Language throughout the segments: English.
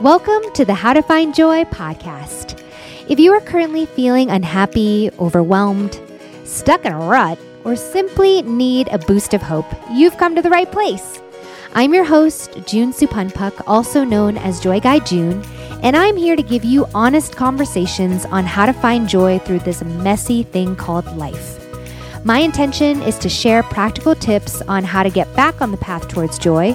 Welcome to the How to Find Joy podcast. If you are currently feeling unhappy, overwhelmed, stuck in a rut, or simply need a boost of hope, you've come to the right place. I'm your host, June Supanpak, also known as Joy Guide June, and I'm here to give you honest conversations on how to find joy through this messy thing called life. My intention is to share practical tips on how to get back on the path towards joy,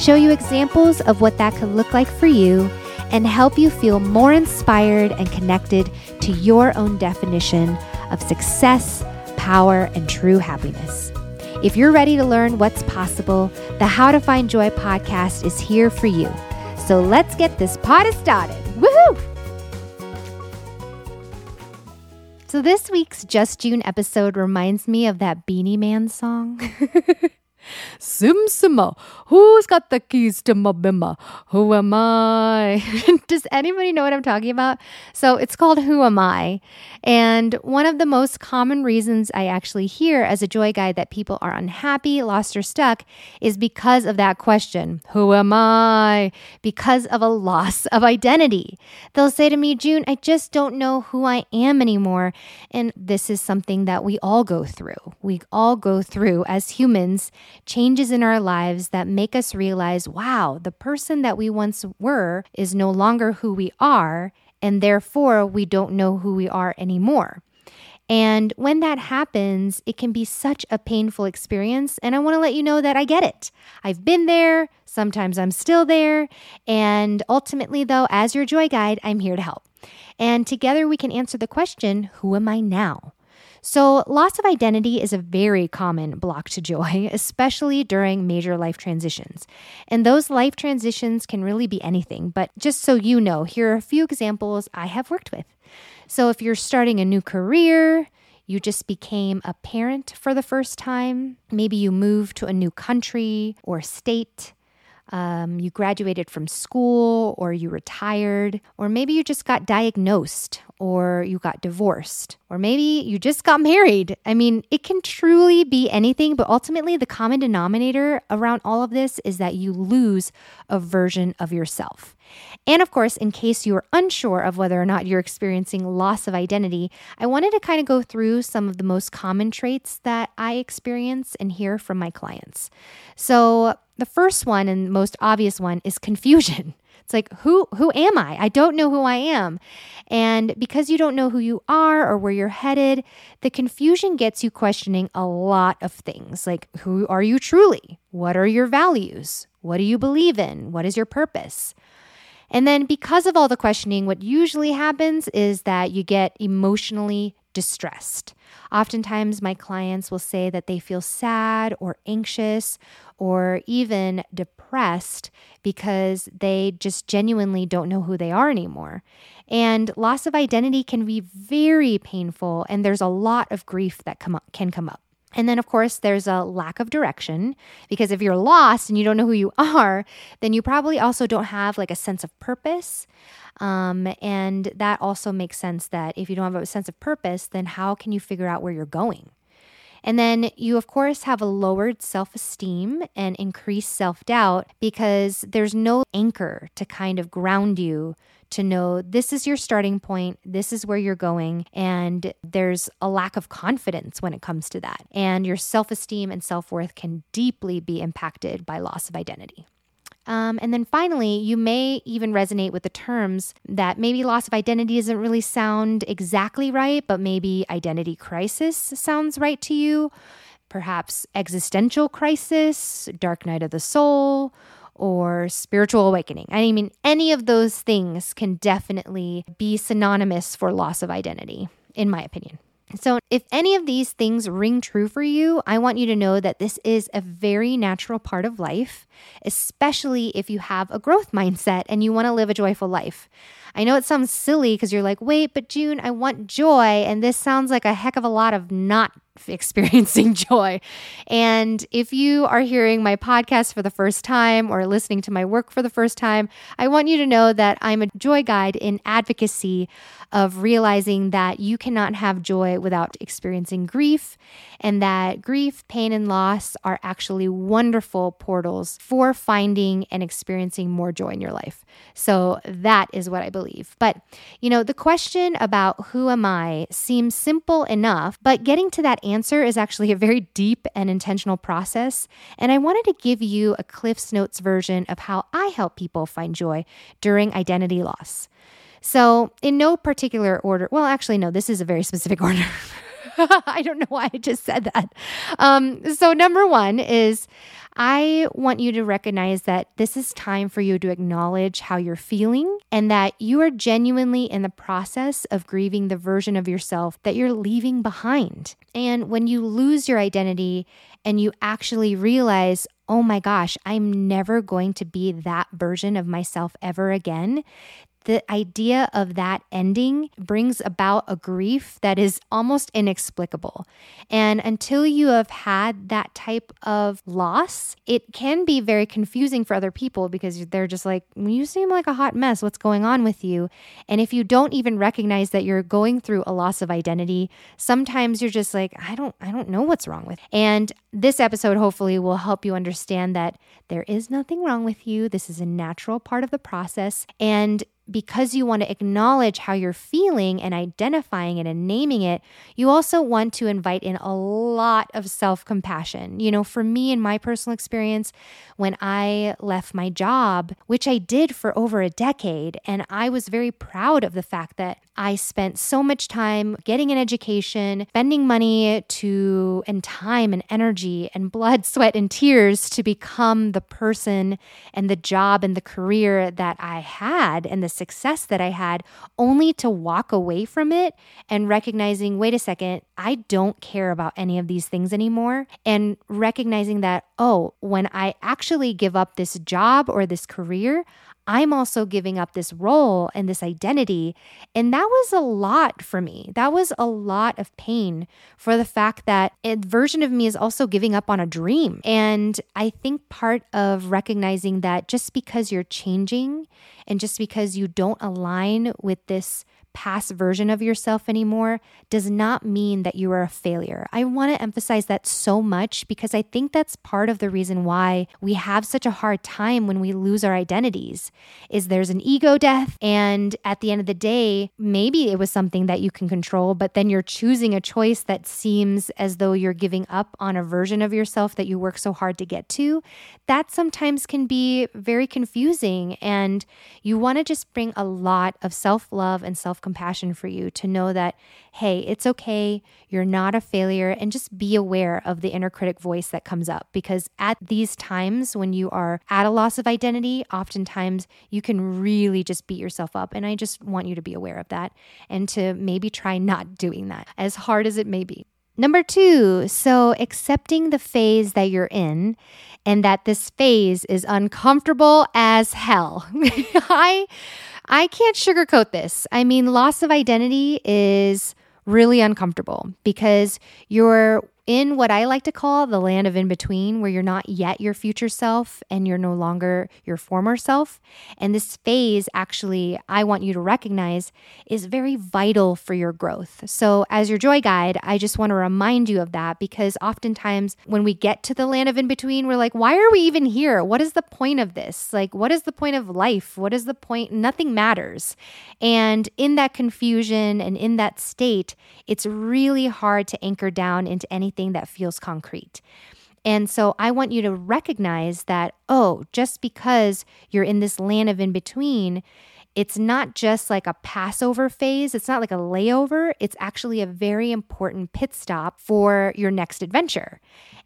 show you examples of what that could look like for you, and help you feel more inspired and connected to your own definition of success, power, and true happiness. If you're ready to learn what's possible, the How to Find Joy podcast is here for you. So let's get this party started. Woohoo! So, this week's Just June episode reminds me of that Beenie Man song. Sim Simma, who's got the keys to my bimma? Who am I? Does anybody know what I'm talking about? So it's called Who Am I? And one of the most common reasons I actually hear as a joy guide that people are unhappy, lost, or stuck is because of that question Who am I? Because of a loss of identity. They'll say to me, June, I just don't know who I am anymore. And this is something that we all go through. We all go through as humans changes in our lives that make us realize, wow, the person that we once were is no longer who we are, and therefore we don't know who we are anymore. And when that happens, it can be such a painful experience. And I want to let you know that I get it. I've been there. Sometimes I'm still there. And ultimately, though, as your joy guide, I'm here to help. And together we can answer the question who am I now? So, loss of identity is a very common block to joy, especially during major life transitions. And those life transitions can really be anything. But just so you know, here are a few examples I have worked with. So, if you're starting a new career, you just became a parent for the first time, maybe you moved to a new country or state. Um, you graduated from school or you retired, or maybe you just got diagnosed or you got divorced, or maybe you just got married. I mean, it can truly be anything, but ultimately, the common denominator around all of this is that you lose a version of yourself. And of course, in case you are unsure of whether or not you're experiencing loss of identity, I wanted to kind of go through some of the most common traits that I experience and hear from my clients. So, the first one and most obvious one is confusion. It's like, who who am I? I don't know who I am. And because you don't know who you are or where you're headed, the confusion gets you questioning a lot of things. Like, who are you truly? What are your values? What do you believe in? What is your purpose? And then because of all the questioning, what usually happens is that you get emotionally distressed. Oftentimes, my clients will say that they feel sad or anxious or even depressed because they just genuinely don't know who they are anymore. And loss of identity can be very painful, and there's a lot of grief that come up, can come up. And then, of course, there's a lack of direction because if you're lost and you don't know who you are, then you probably also don't have like a sense of purpose. Um, and that also makes sense that if you don't have a sense of purpose, then how can you figure out where you're going? And then you, of course, have a lowered self esteem and increased self doubt because there's no anchor to kind of ground you to know this is your starting point, this is where you're going, and there's a lack of confidence when it comes to that. And your self esteem and self worth can deeply be impacted by loss of identity. Um, and then finally, you may even resonate with the terms that maybe loss of identity doesn't really sound exactly right, but maybe identity crisis sounds right to you. Perhaps existential crisis, dark night of the soul, or spiritual awakening. I mean, any of those things can definitely be synonymous for loss of identity, in my opinion. So, if any of these things ring true for you, I want you to know that this is a very natural part of life, especially if you have a growth mindset and you want to live a joyful life. I know it sounds silly because you're like, wait, but June, I want joy. And this sounds like a heck of a lot of not experiencing joy. And if you are hearing my podcast for the first time or listening to my work for the first time, I want you to know that I'm a joy guide in advocacy of realizing that you cannot have joy without experiencing grief, and that grief, pain, and loss are actually wonderful portals for finding and experiencing more joy in your life. So that is what I believe. But, you know, the question about who am I seems simple enough, but getting to that answer is actually a very deep and intentional process. And I wanted to give you a Cliff's Notes version of how I help people find joy during identity loss. So, in no particular order, well, actually, no, this is a very specific order. I don't know why I just said that. Um, so, number one is I want you to recognize that this is time for you to acknowledge how you're feeling and that you are genuinely in the process of grieving the version of yourself that you're leaving behind. And when you lose your identity and you actually realize, oh my gosh, I'm never going to be that version of myself ever again, the idea of that ending brings about a grief that is almost inexplicable. And until you have had that type of loss, it can be very confusing for other people because they're just like, you seem like a hot mess. What's going on with you? And if you don't even recognize that you're going through a loss of identity, sometimes you're just like, I don't, I don't know what's wrong with. And this episode hopefully will help you understand that there is nothing wrong with you. This is a natural part of the process. And because you want to acknowledge how you're feeling and identifying it and naming it, you also want to invite in a lot of self compassion. You know, for me, in my personal experience, when I left my job, which I did for over a decade, and I was very proud of the fact that I spent so much time getting an education, spending money to, and time and energy and blood, sweat, and tears to become the person and the job and the career that I had and the success that I had, only to walk away from it and recognizing, wait a second, I don't care about any of these things anymore. And recognizing that, oh, when I actually give up this job or this career, I'm also giving up this role and this identity. And that was a lot for me. That was a lot of pain for the fact that a version of me is also giving up on a dream. And I think part of recognizing that just because you're changing and just because you don't align with this past version of yourself anymore does not mean that you are a failure. I want to emphasize that so much because I think that's part of the reason why we have such a hard time when we lose our identities is there's an ego death and at the end of the day maybe it was something that you can control but then you're choosing a choice that seems as though you're giving up on a version of yourself that you work so hard to get to. That sometimes can be very confusing and you want to just bring a lot of self-love and compassion for you to know that, hey, it's okay. You're not a failure. And just be aware of the inner critic voice that comes up. Because at these times when you are at a loss of identity, oftentimes you can really just beat yourself up. And I just want you to be aware of that and to maybe try not doing that, as hard as it may be. Number two, so accepting the phase that you're in and that this phase is uncomfortable as hell. I I can't sugarcoat this. I mean, loss of identity is really uncomfortable because you're in what I like to call the land of in between, where you're not yet your future self and you're no longer your former self. And this phase, actually, I want you to recognize is very vital for your growth. So, as your joy guide, I just want to remind you of that because oftentimes when we get to the land of in between, we're like, why are we even here? What is the point of this? Like, what is the point of life? What is the point? Nothing matters. And in that confusion and in that state, it's really hard to anchor down into anything anything that feels concrete. And so I want you to recognize that, oh, just because you're in this land of in between, it's not just like a Passover phase, it's not like a layover. It's actually a very important pit stop for your next adventure.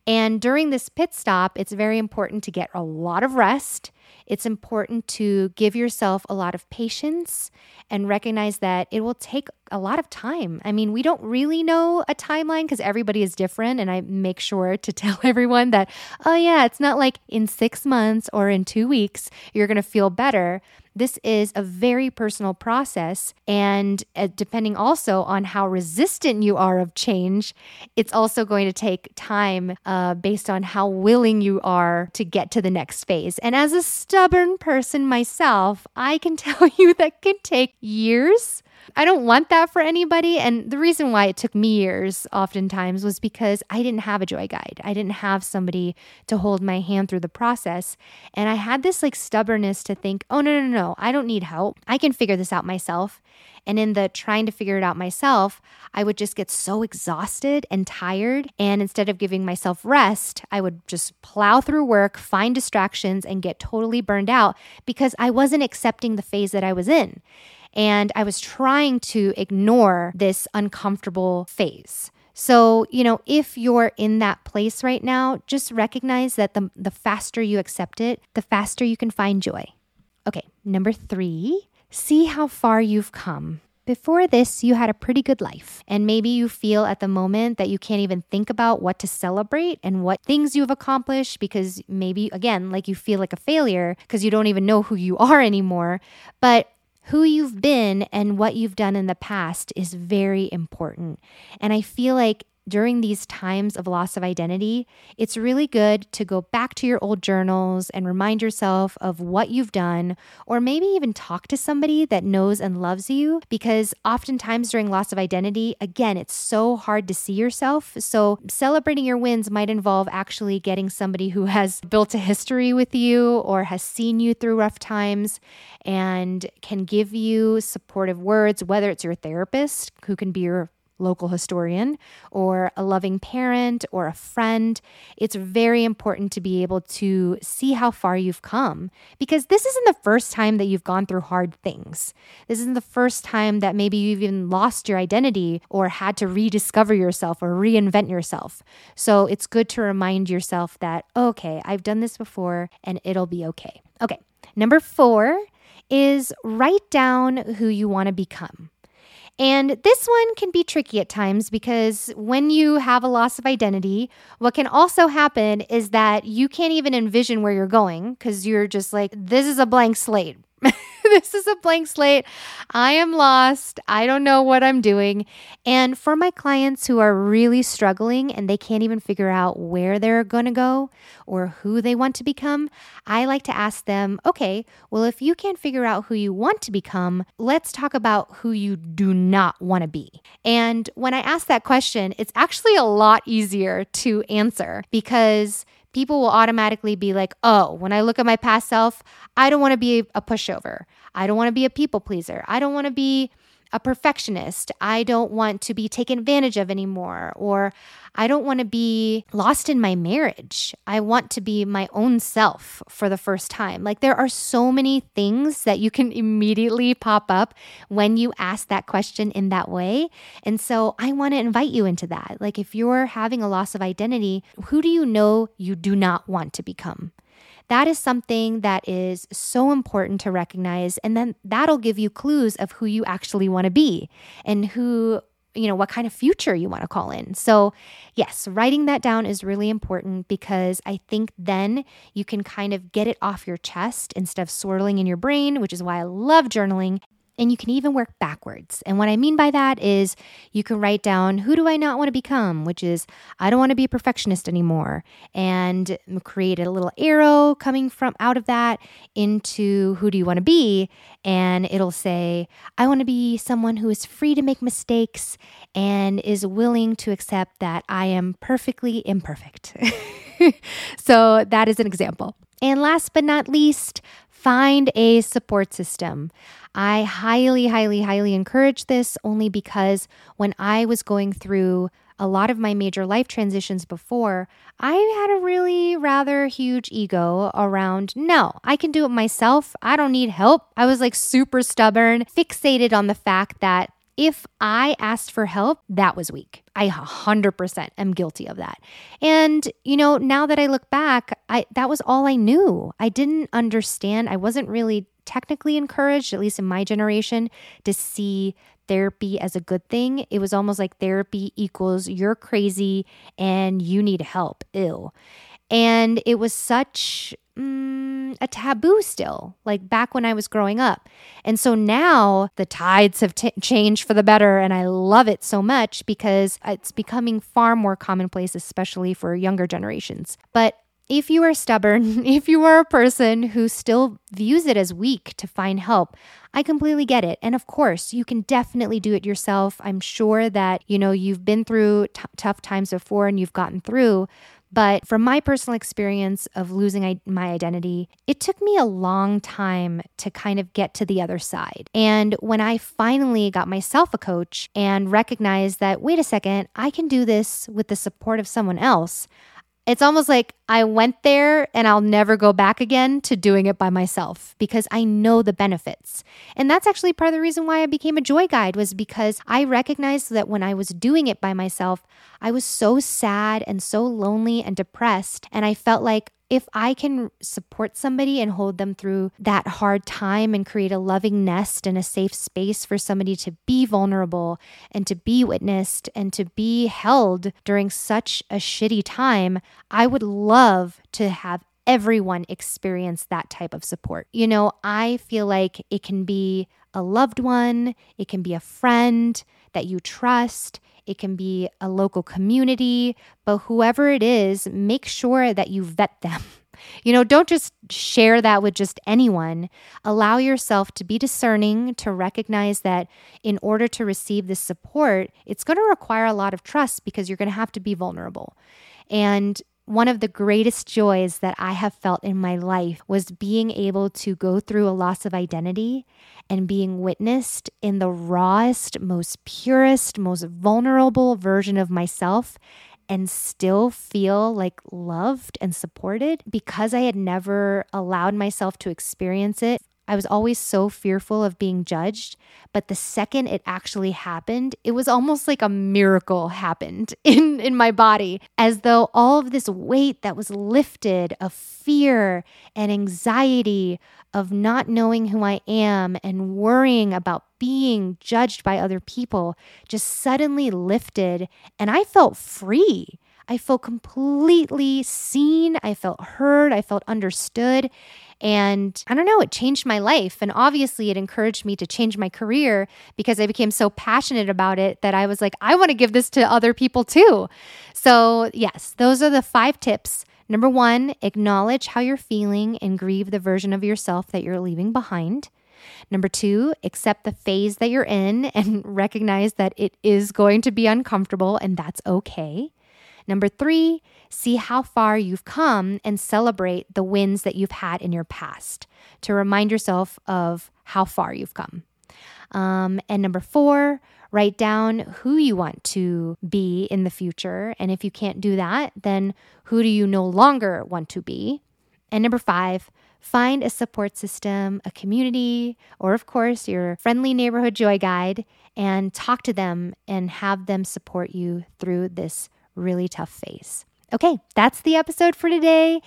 And during this pit stop, it's very important to get a lot of rest it's important to give yourself a lot of patience and recognize that it will take a lot of time. I mean, we don't really know a timeline because everybody is different. And I make sure to tell everyone that, oh, yeah, it's not like in six months or in two weeks you're going to feel better. This is a very personal process. And uh, depending also on how resistant you are of change, it's also going to take time uh, based on how willing you are to get to the next phase. And as a stubborn person myself, I can tell you that can take years I don't want that for anybody. And the reason why it took me years oftentimes was because I didn't have a joy guide. I didn't have somebody to hold my hand through the process. And I had this like stubbornness to think, oh, no, no, no, I don't need help. I can figure this out myself. And in the trying to figure it out myself, I would just get so exhausted and tired. And instead of giving myself rest, I would just plow through work, find distractions, and get totally burned out because I wasn't accepting the phase that I was in. And I was trying to ignore this uncomfortable phase. So, you know, if you're in that place right now, just recognize that the, the faster you accept it, the faster you can find joy. Okay, number three, see how far you've come. Before this, you had a pretty good life, and maybe you feel at the moment that you can't even think about what to celebrate and what things you've accomplished because maybe, again, like you feel like a failure because you don't even know who you are anymore. But who you've been and what you've done in the past is very important. And I feel like during these times of loss of identity, it's really good to go back to your old journals and remind yourself of what you've done, or maybe even talk to somebody that knows and loves you. Because oftentimes during loss of identity, again, it's so hard to see yourself. So celebrating your wins might involve actually getting somebody who has built a history with you or has seen you through rough times and can give you supportive words, whether it's your therapist who can be your local historian or a loving parent or a friend, it's very important to be able to see how far you've come because this isn't the first time that you've gone through hard things. This isn't the first time that maybe you've even lost your identity or had to rediscover yourself or reinvent yourself. So it's good to remind yourself that, okay, I've done this before and it'll be okay. Okay, number four is write down who you want to become. And this one can be tricky at times because when you have a loss of identity, what can also happen is that you can't even envision where you're going because you're just like, this is a blank slate. this is a blank slate. I am lost. I don't know what I'm doing. And for my clients who are really struggling and they can't even figure out where they're going to go or who they want to become, I like to ask them, okay, well, if you can't figure out who you want to become, let's talk about who you do not want to be. And when I ask that question, it's actually a lot easier to answer because people will automatically be like, oh, when I look at my past self, I don't want to be a pushover. I don't want to be a people pleaser. I don't want to be a perfectionist. I don't want to be taken advantage of anymore. Or I don't want to be lost in my marriage. I want to be my own self for the first time. Like there are so many things that you can immediately pop up when you ask that question in that way. And so I want to invite you into that. Like if you're having a loss of identity, who do you know you do not want to become? That is something that is so important to recognize. And then that'll give you clues of who you actually want to be and who you know, what kind of future you want to call in. So, yes, writing that down is really important because I think then you can kind of get it off your chest instead of swirling in your brain, which is why I love journaling. And you can even work backwards. And what I mean by that is you can write down who do I not want to become, which is I don't want to be a perfectionist anymore, and create a little arrow coming from out of that into who do you want to be. And it'll say, I want to be someone who is free to make mistakes and is willing to accept that I am perfectly imperfect. so that is an example. And last but not least, find a support system. I highly, highly, highly encourage this only because when I was going through a lot of my major life transitions before, I had a really rather huge ego around no, I can do it myself. I don't need help. I was like super stubborn, fixated on the fact that if I asked for help, that was weak. I 100% am guilty of that. And you know, now that I look back, I that was all I knew. I didn't understand. I wasn't really technically encouraged, at least in my generation, to see therapy as a good thing. It was almost like therapy equals you're crazy and you need help. Ew. And it was such mm, a taboo still, like back when I was growing up. And so now the tides have t- changed for the better, and I love it so much because it's becoming far more commonplace, especially for younger generations. But if you are stubborn, if you are a person who still views it as weak to find help, I completely get it. And of course, you can definitely do it yourself. I'm sure that, you know, you've been through t- tough times before and you've gotten through. But from my personal experience of losing my identity, it took me a long time to kind of get to the other side. And when I finally got myself a coach and recognized that, wait a second, I can do this with the support of someone else, it's almost like I went there and I'll never go back again to doing it by myself because I know the benefits. And that's actually part of the reason why I became a joy guide was because I recognized that when I was doing it by myself, I was so sad and so lonely and depressed and I felt like if I can support somebody and hold them through that hard time and create a loving nest and a safe space for somebody to be vulnerable and to be witnessed and to be held during such a shitty time, I would love to have everyone experience that type of support. You know, I feel like it can be a loved one, it can be a friend that you trust, it can be a local community, but whoever it is, make sure that you vet them. You know, don't just share that with just anyone. Allow yourself to be discerning, to recognize that in order to receive this support, it's going to require a lot of trust because you're going to have to be vulnerable. And one of the greatest joys that I have felt in my life was being able to go through a loss of identity and being witnessed in the rawest, most purest, most vulnerable version of myself and still feel like loved and supported because I had never allowed myself to experience it I was always so fearful of being judged. But the second it actually happened, it was almost like a miracle happened in, in my body, as though all of this weight that was lifted of fear and anxiety, of not knowing who I am and worrying about being judged by other people, just suddenly lifted. And I felt free. I felt completely seen. I felt heard. I felt understood. And I don't know, it changed my life. And obviously, it encouraged me to change my career because I became so passionate about it that I was like, I want to give this to other people too. So, yes, those are the five tips. Number one, acknowledge how you're feeling and grieve the version of yourself that you're leaving behind. Number two, accept the phase that you're in and recognize that it is going to be uncomfortable and that's okay. Number three, see how far you've come and celebrate the wins that you've had in your past to remind yourself of how far you've come. Um, and number four, write down who you want to be in the future. And if you can't do that, then who do you no longer want to be? And number five, find a support system, a community, or of course, your friendly neighborhood joy guide, and talk to them and have them support you through this really tough phase. Okay, that's the episode for today.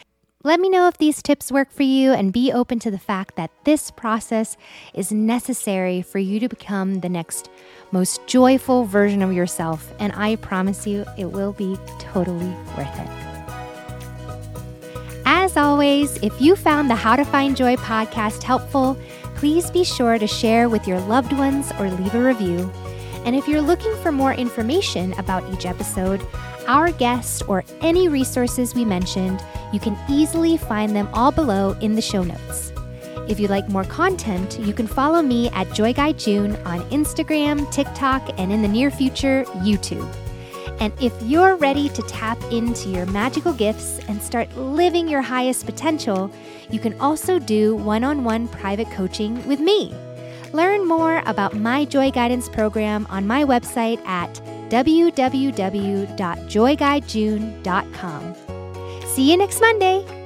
Let me know if these tips work for you and be open to the fact that this process is necessary for you to become the next most joyful version of yourself. And I promise you, it will be totally worth it. As always, if you found the How to Find Joy podcast helpful, please be sure to share with your loved ones or leave a review. And if you're looking for more information about each episode, our guests, or any resources we mentioned, you can easily find them all below in the show notes. If you like more content, you can follow me at Joy Guide June on Instagram, TikTok, and in the near future, YouTube. And if you're ready to tap into your magical gifts and start living your highest potential, you can also do one on one private coaching with me. Learn more about my Joy Guidance program on my website at www.joyguidejune.com. See you next Monday.